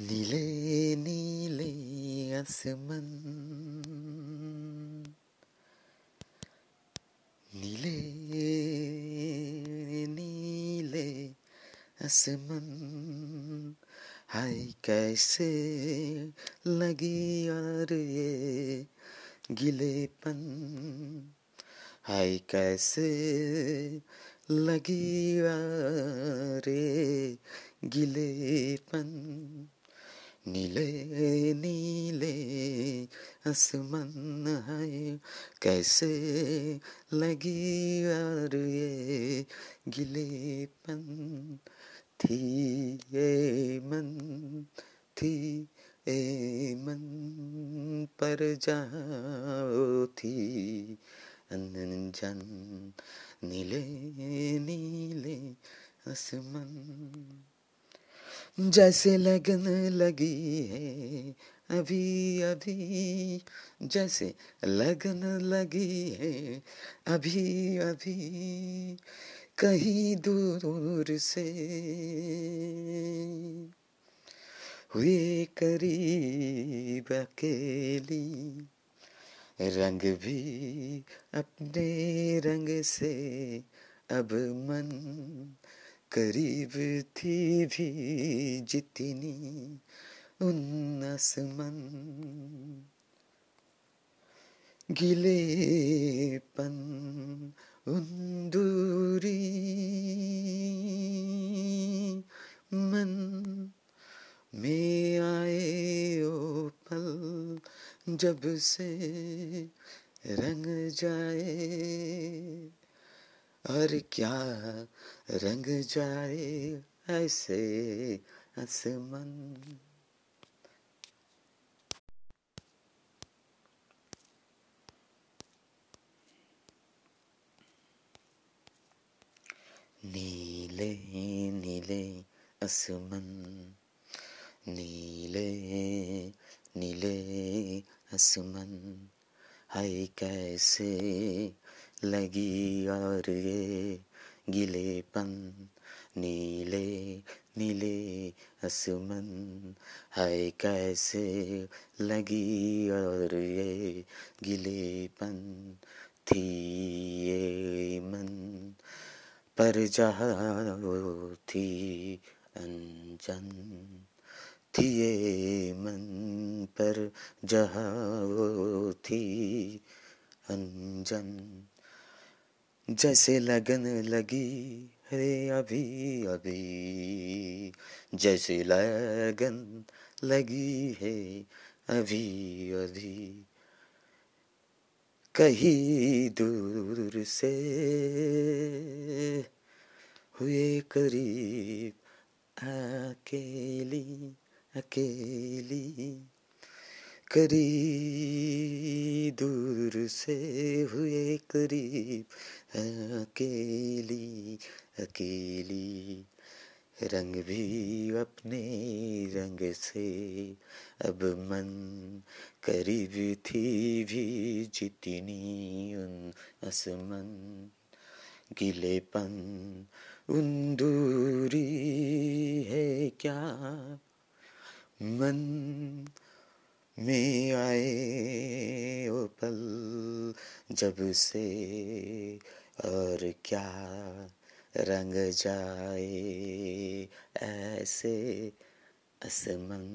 नीले नीले आसमान। नीले नीले आसमान। हाय, कैसे लगी और ये गिलेपन। हाय, कैसे लगी रे गिलेपन। नीले नीले आसमान है। कैसे लगी और ये गिलेपन? थी ये मन, थी ए मन पर जाओ थी अनजन। नीले नीले आसमान। जैसे लगन लगी है, अभी अभी, जैसे लगन लगी है, अभी अभी, कहीं दूर से। हुए करीब अकेली, रंग भी अपने रंग से, अब मन करीब थी भी जितनी उन आसमान गिलेपन उन दूरी मन में आए ओ पल जब से रंग जाए। और क्या रंग जाए ऐसे आसमान। नीले नीले आसमान नीले नीले आसमान हाय कैसे लगी और ये गिलेपन नीले नीले आसमान। है कैसे लगी और ये गिलेपन थी ये मन। पर जहाँ थी अनजन थी ये मन। पर जहाँ थी अनजन जैसे लगन लगी है अभी अभी, जैसे लगन लगी है अभी अभी। कहीं दूर से हुए करीब, अकेली अकेली करीब, दूर से हुए करीब, अकेली अकेली। रंग भी अपने रंग से, अब मन करीब थी भी जितनी उन आसमान। गिलेपन, उन दूरी है क्या? मन में आए ओ पल जब से और क्या रंग जाए ऐसे असमन